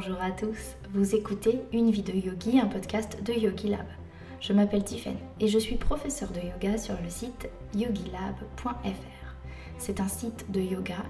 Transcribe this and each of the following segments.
bonjour à tous. Vous écoutez Une vie de yogi, un podcast de Yogi Lab. Je m'appelle Tiffen et je suis professeure de yoga sur le site yogilab.fr. C'est un site de yoga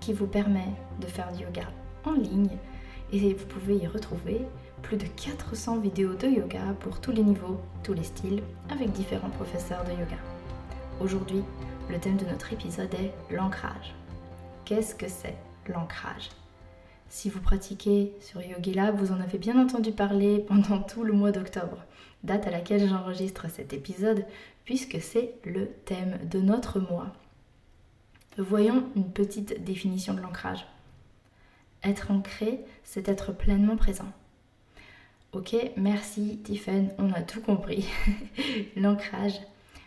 qui vous permet de faire du yoga en ligne et vous pouvez y retrouver plus de 400 vidéos de yoga pour tous les niveaux, tous les styles, avec différents professeurs de yoga. Aujourd'hui, le thème de notre épisode est l'ancrage. Qu'est-ce que c'est l'ancrage? Si vous pratiquez sur Yogila, vous en avez bien entendu parler pendant tout le mois d'octobre, date à laquelle j'enregistre cet épisode, puisque c'est le thème de notre mois. Voyons une petite définition de l'ancrage. Être ancré, c'est être pleinement présent. Ok, merci Tiffen, on a tout compris. L'ancrage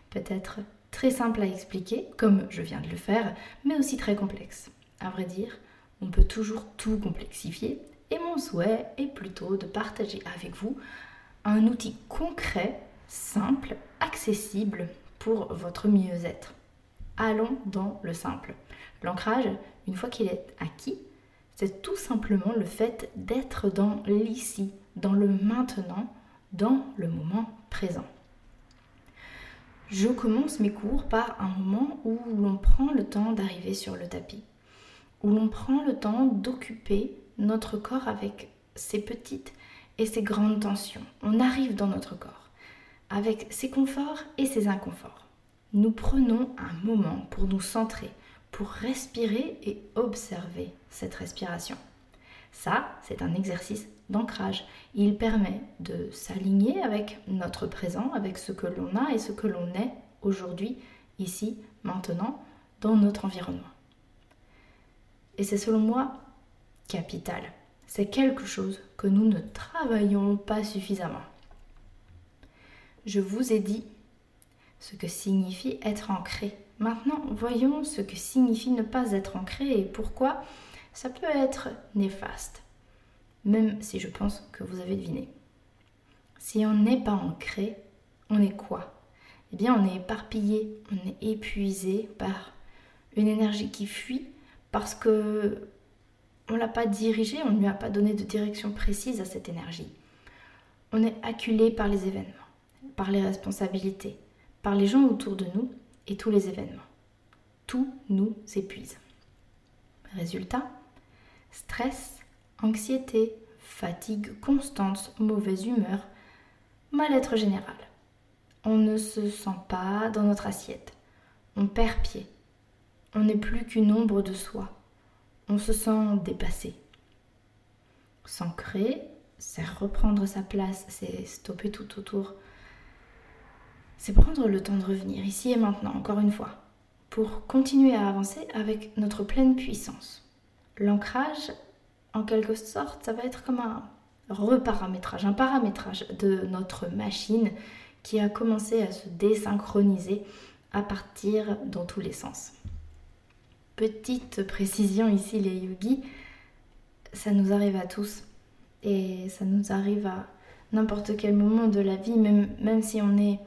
peut être très simple à expliquer, comme je viens de le faire, mais aussi très complexe. À vrai dire, on peut toujours tout complexifier, et mon souhait est plutôt de partager avec vous un outil concret, simple, accessible pour votre mieux-être. Allons dans le simple. L'ancrage, une fois qu'il est acquis, c'est tout simplement le fait d'être dans l'ici, dans le maintenant, dans le moment présent. Je commence mes cours par un moment où l'on prend le temps d'arriver sur le tapis, où l'on prend le temps d'occuper notre corps avec ses petites et ses grandes tensions. On arrive dans notre corps avec ses conforts et ses inconforts. Nous prenons un moment pour nous centrer, pour respirer et observer cette respiration. Ça, c'est un exercice d'ancrage. Il permet de s'aligner avec notre présent, avec ce que l'on a et ce que l'on est aujourd'hui, ici, maintenant, dans notre environnement. Et c'est selon moi capital. C'est quelque chose que nous ne travaillons pas suffisamment. Je vous ai dit ce que signifie être ancré. Maintenant, voyons ce que signifie ne pas être ancré et pourquoi ça peut être néfaste, même si je pense que vous avez deviné. Si on n'est pas ancré, on est quoi? Eh bien, on est éparpillé, on est épuisé par une énergie qui fuit parce que on l'a pas dirigé, on ne lui a pas donné de direction précise à cette énergie. On est acculé par les événements, par les responsabilités, par les gens autour de nous et tous les événements. Tout nous épuise. Résultat, stress, anxiété, fatigue constante, mauvaise humeur, mal-être général. On ne se sent pas dans notre assiette. On perd pied. On n'est plus qu'une ombre de soi. On se sent dépassé. S'ancrer, c'est reprendre sa place, c'est stopper tout autour. C'est prendre le temps de revenir ici et maintenant, encore une fois, pour continuer à avancer avec notre pleine puissance. L'ancrage, en quelque sorte, ça va être comme un reparamétrage, un paramétrage de notre machine qui a commencé à se désynchroniser à partir dans tous les sens. Petite précision ici les yogis, ça nous arrive à tous et ça nous arrive à n'importe quel moment de la vie, même, même si on est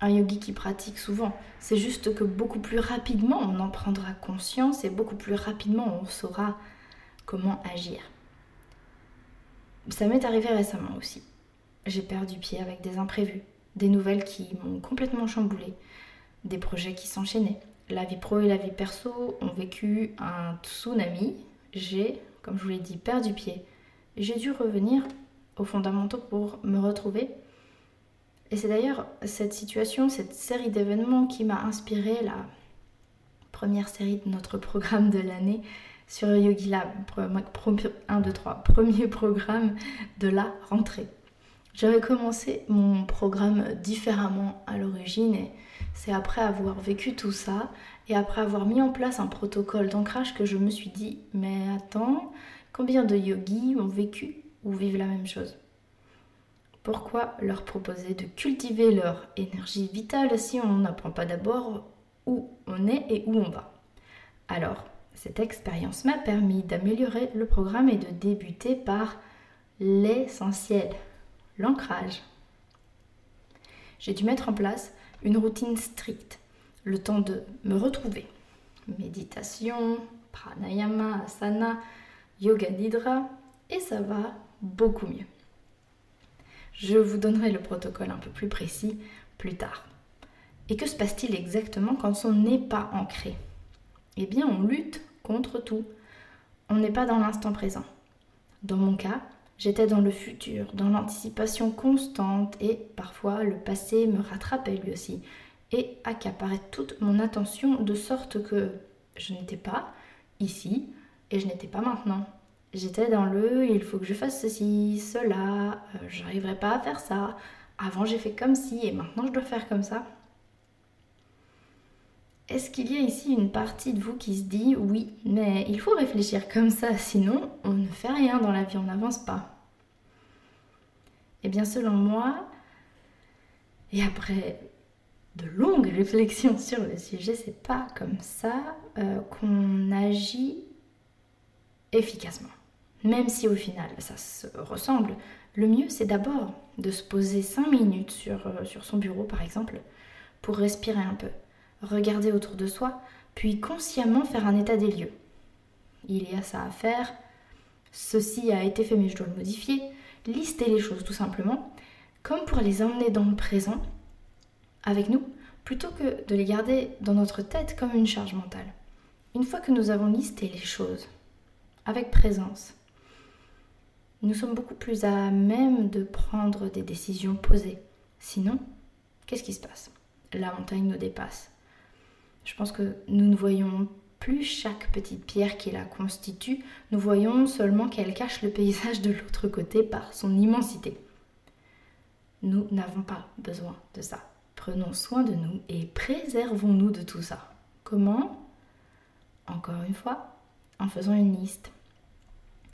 un yogi qui pratique souvent. C'est juste que beaucoup plus rapidement on en prendra conscience et beaucoup plus rapidement on saura comment agir. Ça m'est arrivé récemment aussi. J'ai perdu pied avec des imprévus, des nouvelles qui m'ont complètement chamboulé, des projets qui s'enchaînaient. La vie pro et la vie perso ont vécu un tsunami. J'ai, comme je vous l'ai dit, perdu pied. J'ai dû revenir aux fondamentaux pour me retrouver et c'est d'ailleurs cette situation, cette série d'événements qui m'a inspiré la première série de notre programme de l'année sur Yogi Lab, 1, 2, 3, premier programme de la rentrée. J'avais commencé mon programme différemment à l'origine et c'est après avoir vécu tout ça et après avoir mis en place un protocole d'ancrage que je me suis dit mais attends, combien de yogis ont vécu ou vivent la même chose? Pourquoi leur proposer de cultiver leur énergie vitale si on n'apprend pas d'abord où on est et où on va? Alors, cette expérience m'a permis d'améliorer le programme et de débuter par l'essentiel, l'ancrage. J'ai dû mettre en place une routine stricte, le temps de me retrouver. Méditation, pranayama, asana, yoga nidra, et ça va beaucoup mieux. Je vous donnerai le protocole un peu plus précis plus tard. Et que se passe-t-il exactement quand on n'est pas ancré? Eh bien, on lutte contre tout. On n'est pas dans l'instant présent. Dans mon cas, j'étais dans le futur, dans l'anticipation constante et parfois le passé me rattrapait lui aussi et accaparait toute mon attention de sorte que je n'étais pas ici et je n'étais pas maintenant. J'étais dans le il faut que je fasse ceci, cela, euh, j'arriverai pas à faire ça. Avant j'ai fait comme ci et maintenant je dois faire comme ça. Est-ce qu'il y a ici une partie de vous qui se dit oui, mais il faut réfléchir comme ça, sinon on ne fait rien dans la vie, on n'avance pas. Eh bien selon moi, et après de longues réflexions sur le sujet, c'est pas comme ça euh, qu'on agit efficacement. Même si au final ça se ressemble, le mieux c'est d'abord de se poser 5 minutes euh, sur son bureau par exemple pour respirer un peu, regarder autour de soi, puis consciemment faire un état des lieux. Il y a ça à faire, ceci a été fait mais je dois le modifier, lister les choses tout simplement, comme pour les emmener dans le présent avec nous, plutôt que de les garder dans notre tête comme une charge mentale. Une fois que nous avons listé les choses, avec présence, nous sommes beaucoup plus à même de prendre des décisions posées. Sinon, qu'est-ce qui se passe? La montagne nous dépasse. Je pense que nous ne voyons plus chaque petite pierre qui la constitue, nous voyons seulement qu'elle cache le paysage de l'autre côté par son immensité. Nous n'avons pas besoin de ça. Prenons soin de nous et préservons-nous de tout ça. Comment? Encore une fois, en faisant une liste.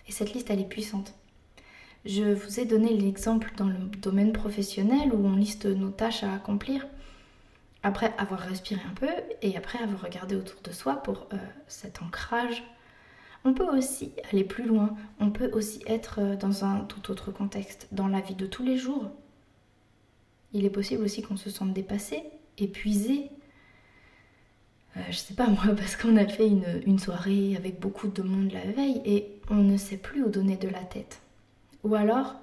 Et cette liste, elle est puissante. Je vous ai donné l'exemple dans le domaine professionnel où on liste nos tâches à accomplir après avoir respiré un peu et après avoir regardé autour de soi pour euh, cet ancrage. On peut aussi aller plus loin, on peut aussi être euh, dans un tout autre contexte, dans la vie de tous les jours. Il est possible aussi qu'on se sente dépassé, épuisé. Euh, je sais pas moi, parce qu'on a fait une, une soirée avec beaucoup de monde la veille et on ne sait plus où donner de la tête. Ou alors,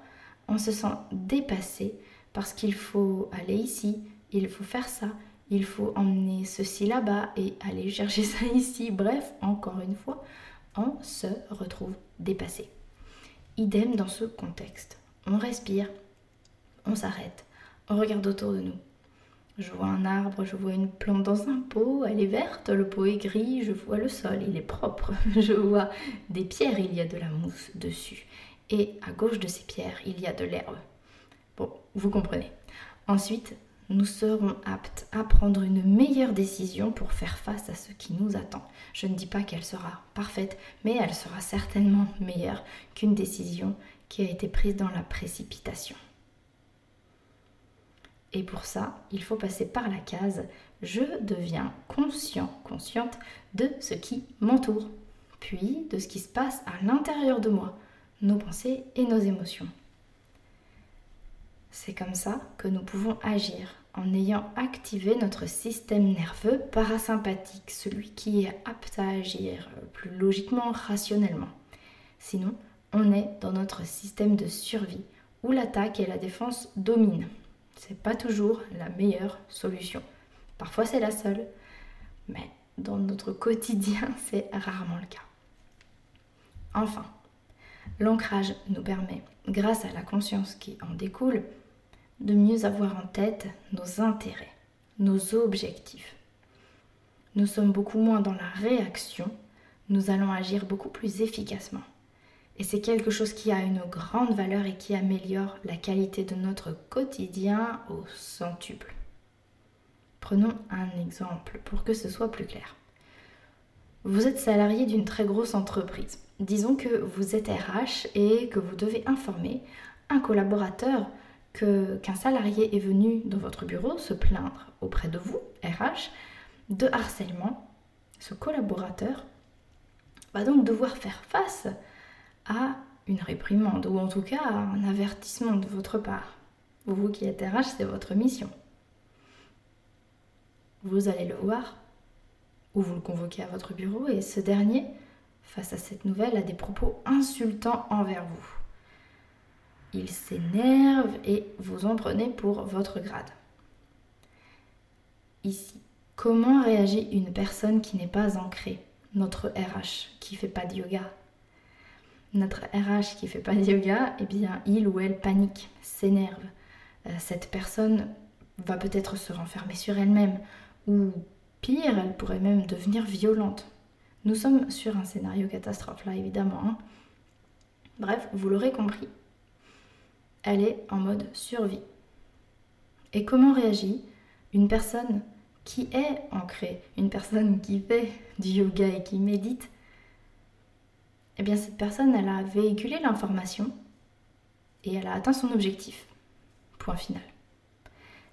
on se sent dépassé parce qu'il faut aller ici, il faut faire ça, il faut emmener ceci là-bas et aller chercher ça ici. Bref, encore une fois, on se retrouve dépassé. Idem dans ce contexte. On respire, on s'arrête, on regarde autour de nous. Je vois un arbre, je vois une plante dans un pot, elle est verte, le pot est gris, je vois le sol, il est propre, je vois des pierres, il y a de la mousse dessus et à gauche de ces pierres, il y a de l'herbe. Bon, vous comprenez. Ensuite, nous serons aptes à prendre une meilleure décision pour faire face à ce qui nous attend. Je ne dis pas qu'elle sera parfaite, mais elle sera certainement meilleure qu'une décision qui a été prise dans la précipitation. Et pour ça, il faut passer par la case je deviens conscient, consciente de ce qui m'entoure, puis de ce qui se passe à l'intérieur de moi, nos pensées et nos émotions. C'est comme ça que nous pouvons agir en ayant activé notre système nerveux parasympathique, celui qui est apte à agir plus logiquement, rationnellement. Sinon, on est dans notre système de survie où l'attaque et la défense dominent. C'est pas toujours la meilleure solution. Parfois c'est la seule, mais dans notre quotidien, c'est rarement le cas. Enfin, L'ancrage nous permet, grâce à la conscience qui en découle, de mieux avoir en tête nos intérêts, nos objectifs. Nous sommes beaucoup moins dans la réaction, nous allons agir beaucoup plus efficacement. Et c'est quelque chose qui a une grande valeur et qui améliore la qualité de notre quotidien au centuple. Prenons un exemple pour que ce soit plus clair. Vous êtes salarié d'une très grosse entreprise. Disons que vous êtes RH et que vous devez informer un collaborateur qu'un salarié est venu dans votre bureau se plaindre auprès de vous, RH, de harcèlement. Ce collaborateur va donc devoir faire face à une réprimande ou en tout cas à un avertissement de votre part. Vous qui êtes RH, c'est votre mission. Vous allez le voir ou vous le convoquez à votre bureau et ce dernier face à cette nouvelle, a des propos insultants envers vous. Il s'énerve et vous en prenez pour votre grade. Ici, comment réagit une personne qui n'est pas ancrée? Notre RH qui fait pas de yoga. Notre RH qui fait pas de yoga, eh bien, il ou elle panique, s'énerve. Euh, cette personne va peut-être se renfermer sur elle-même ou pire, elle pourrait même devenir violente. Nous sommes sur un scénario catastrophe là, évidemment. Hein. Bref, vous l'aurez compris, elle est en mode survie. Et comment réagit une personne qui est ancrée, une personne qui fait du yoga et qui médite? Eh bien, cette personne, elle a véhiculé l'information et elle a atteint son objectif. Point final.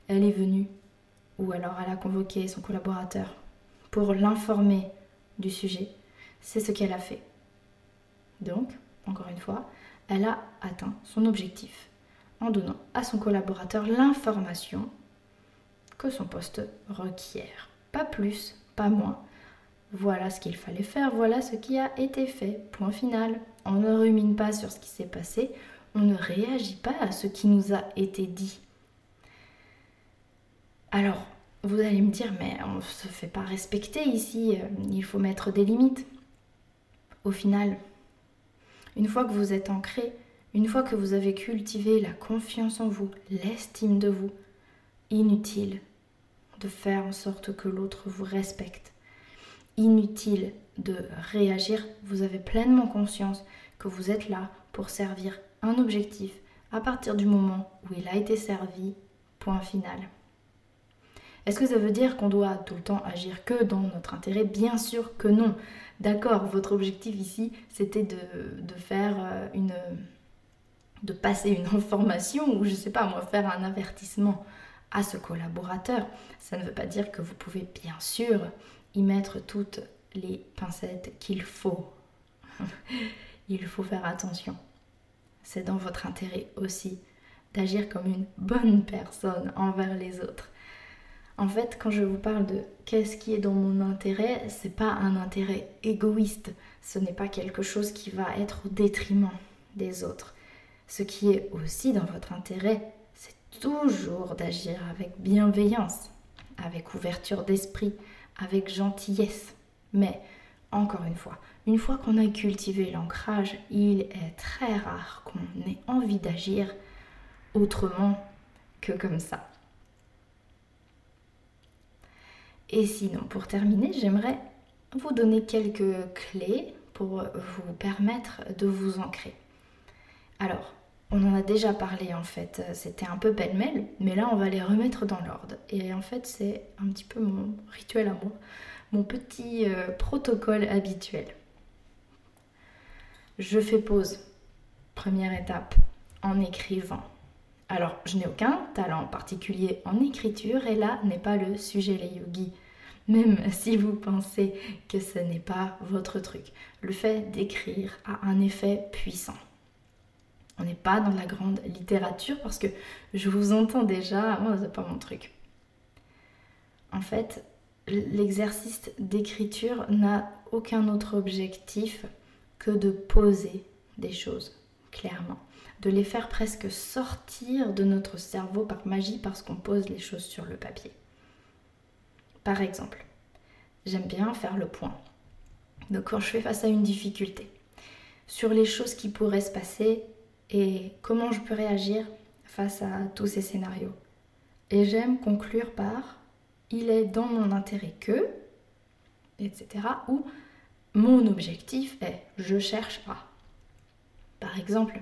Elle est venue, ou alors elle a convoqué son collaborateur pour l'informer du sujet. C'est ce qu'elle a fait. Donc, encore une fois, elle a atteint son objectif en donnant à son collaborateur l'information que son poste requiert. Pas plus, pas moins. Voilà ce qu'il fallait faire, voilà ce qui a été fait. Point final. On ne rumine pas sur ce qui s'est passé, on ne réagit pas à ce qui nous a été dit. Alors, vous allez me dire, mais on ne se fait pas respecter ici, euh, il faut mettre des limites. Au final, une fois que vous êtes ancré, une fois que vous avez cultivé la confiance en vous, l'estime de vous, inutile de faire en sorte que l'autre vous respecte. Inutile de réagir, vous avez pleinement conscience que vous êtes là pour servir un objectif à partir du moment où il a été servi, point final. Est-ce que ça veut dire qu'on doit tout le temps agir que dans notre intérêt? Bien sûr que non. D'accord, votre objectif ici, c'était de, faire euh, une. De passer une information ou je sais pas moi, faire un avertissement à ce collaborateur. Ça ne veut pas dire que vous pouvez bien sûr y mettre toutes les pincettes qu'il faut. Il faut faire attention. C'est dans votre intérêt aussi d'agir comme une bonne personne envers les autres. En fait, quand je vous parle de qu'est-ce qui est dans mon intérêt, c'est pas un intérêt égoïste. Ce n'est pas quelque chose qui va être au détriment des autres. Ce qui est aussi dans votre intérêt, c'est toujours d'agir avec bienveillance, avec ouverture d'esprit, avec gentillesse. Mais, encore une fois, une fois qu'on a cultivé l'ancrage, il est très rare qu'on ait envie d'agir autrement que comme ça. Et sinon, pour terminer, j'aimerais vous donner quelques clés pour vous permettre de vous ancrer. Alors, on en a déjà parlé en fait, c'était un peu pêle-mêle, mais là on va les remettre dans l'ordre. Et en fait, c'est un petit peu mon rituel à moi, mon petit euh, protocole habituel. Je fais pause, première étape, en écrivant. Alors, je n'ai aucun talent particulier en écriture et là n'est pas le sujet les yogis. Même si vous pensez que ce n'est pas votre truc, le fait d'écrire a un effet puissant. On n'est pas dans la grande littérature parce que je vous entends déjà, moi c'est pas mon truc. En fait, l'exercice d'écriture n'a aucun autre objectif que de poser des choses, clairement de les faire presque sortir de notre cerveau par magie parce qu'on pose les choses sur le papier. Par exemple, j'aime bien faire le point. Donc quand je fais face à une difficulté, sur les choses qui pourraient se passer et comment je peux réagir face à tous ces scénarios. Et j'aime conclure par il est dans mon intérêt que, etc. Ou mon objectif est je cherche à. Par exemple,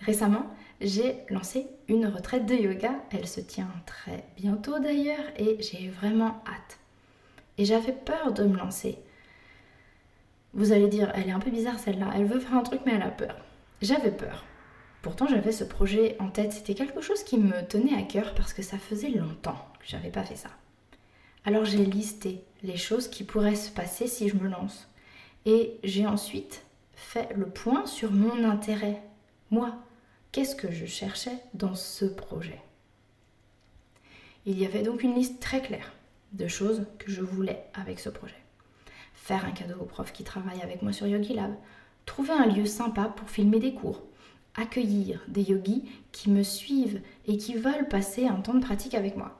Récemment, j'ai lancé une retraite de yoga. Elle se tient très bientôt d'ailleurs et j'ai vraiment hâte. Et j'avais peur de me lancer. Vous allez dire, elle est un peu bizarre celle-là. Elle veut faire un truc mais elle a peur. J'avais peur. Pourtant, j'avais ce projet en tête. C'était quelque chose qui me tenait à cœur parce que ça faisait longtemps que j'avais pas fait ça. Alors j'ai listé les choses qui pourraient se passer si je me lance. Et j'ai ensuite fait le point sur mon intérêt. Moi, qu'est-ce que je cherchais dans ce projet? Il y avait donc une liste très claire de choses que je voulais avec ce projet. faire un cadeau aux profs qui travaillent avec moi sur YogiLab, trouver un lieu sympa pour filmer des cours, accueillir des yogis qui me suivent et qui veulent passer un temps de pratique avec moi.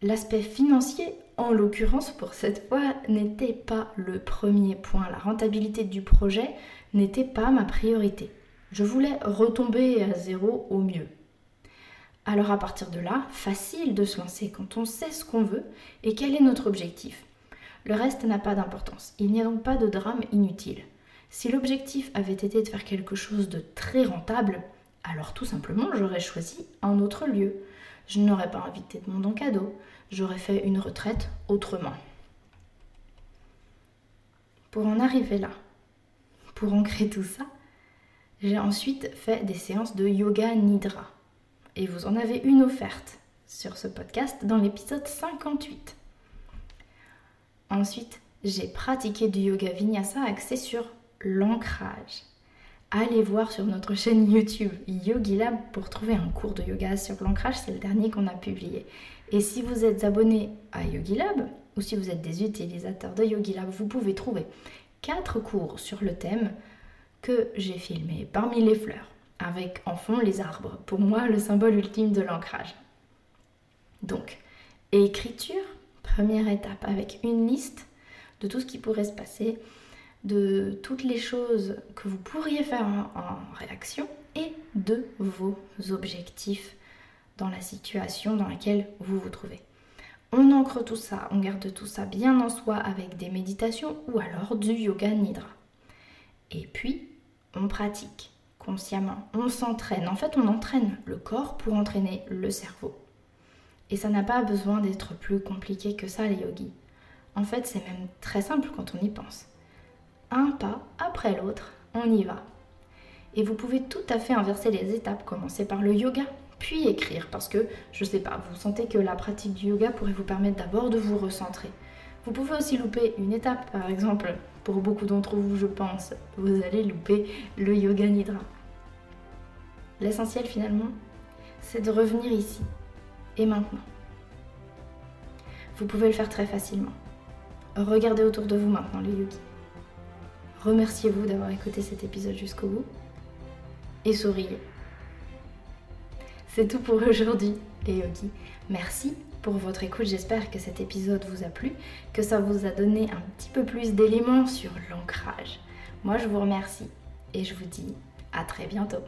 L'aspect financier, en l'occurrence pour cette fois, n'était pas le premier point. La rentabilité du projet n'était pas ma priorité. Je voulais retomber à zéro au mieux. Alors à partir de là, facile de se lancer quand on sait ce qu'on veut et quel est notre objectif. Le reste n'a pas d'importance. Il n'y a donc pas de drame inutile. Si l'objectif avait été de faire quelque chose de très rentable, alors tout simplement j'aurais choisi un autre lieu. Je n'aurais pas invité de monde en cadeau, j'aurais fait une retraite autrement. Pour en arriver là, pour ancrer tout ça, j'ai ensuite fait des séances de yoga nidra. Et vous en avez une offerte sur ce podcast dans l'épisode 58. Ensuite, j'ai pratiqué du yoga vinyasa axé sur l'ancrage. Allez voir sur notre chaîne YouTube YogiLab pour trouver un cours de yoga sur l'ancrage, c'est le dernier qu'on a publié. Et si vous êtes abonné à YogiLab ou si vous êtes des utilisateurs de YogiLab, vous pouvez trouver quatre cours sur le thème que j'ai filmé parmi les fleurs, avec en fond les arbres, pour moi le symbole ultime de l'ancrage. Donc, écriture, première étape, avec une liste de tout ce qui pourrait se passer, de toutes les choses que vous pourriez faire en, réaction et de vos objectifs dans la situation dans laquelle vous vous trouvez. On ancre tout ça, on garde tout ça bien en soi avec des méditations ou alors du yoga nidra. Et puis, on pratique consciemment, on s'entraîne. En fait, on entraîne le corps pour entraîner le cerveau. Et ça n'a pas besoin d'être plus compliqué que ça, les yogis. En fait, c'est même très simple quand on y pense un pas après l'autre, on y va. Et vous pouvez tout à fait inverser les étapes, commencer par le yoga, puis écrire, parce que, je sais pas, vous sentez que la pratique du yoga pourrait vous permettre d'abord de vous recentrer. Vous pouvez aussi louper une étape, par exemple, pour beaucoup d'entre vous, je pense, vous allez louper le yoga nidra. L'essentiel finalement, c'est de revenir ici et maintenant. Vous pouvez le faire très facilement. Regardez autour de vous maintenant les yogis. Remerciez-vous d'avoir écouté cet épisode jusqu'au bout et souriez. C'est tout pour aujourd'hui, les yogis. Merci pour votre écoute. J'espère que cet épisode vous a plu, que ça vous a donné un petit peu plus d'éléments sur l'ancrage. Moi, je vous remercie et je vous dis à très bientôt.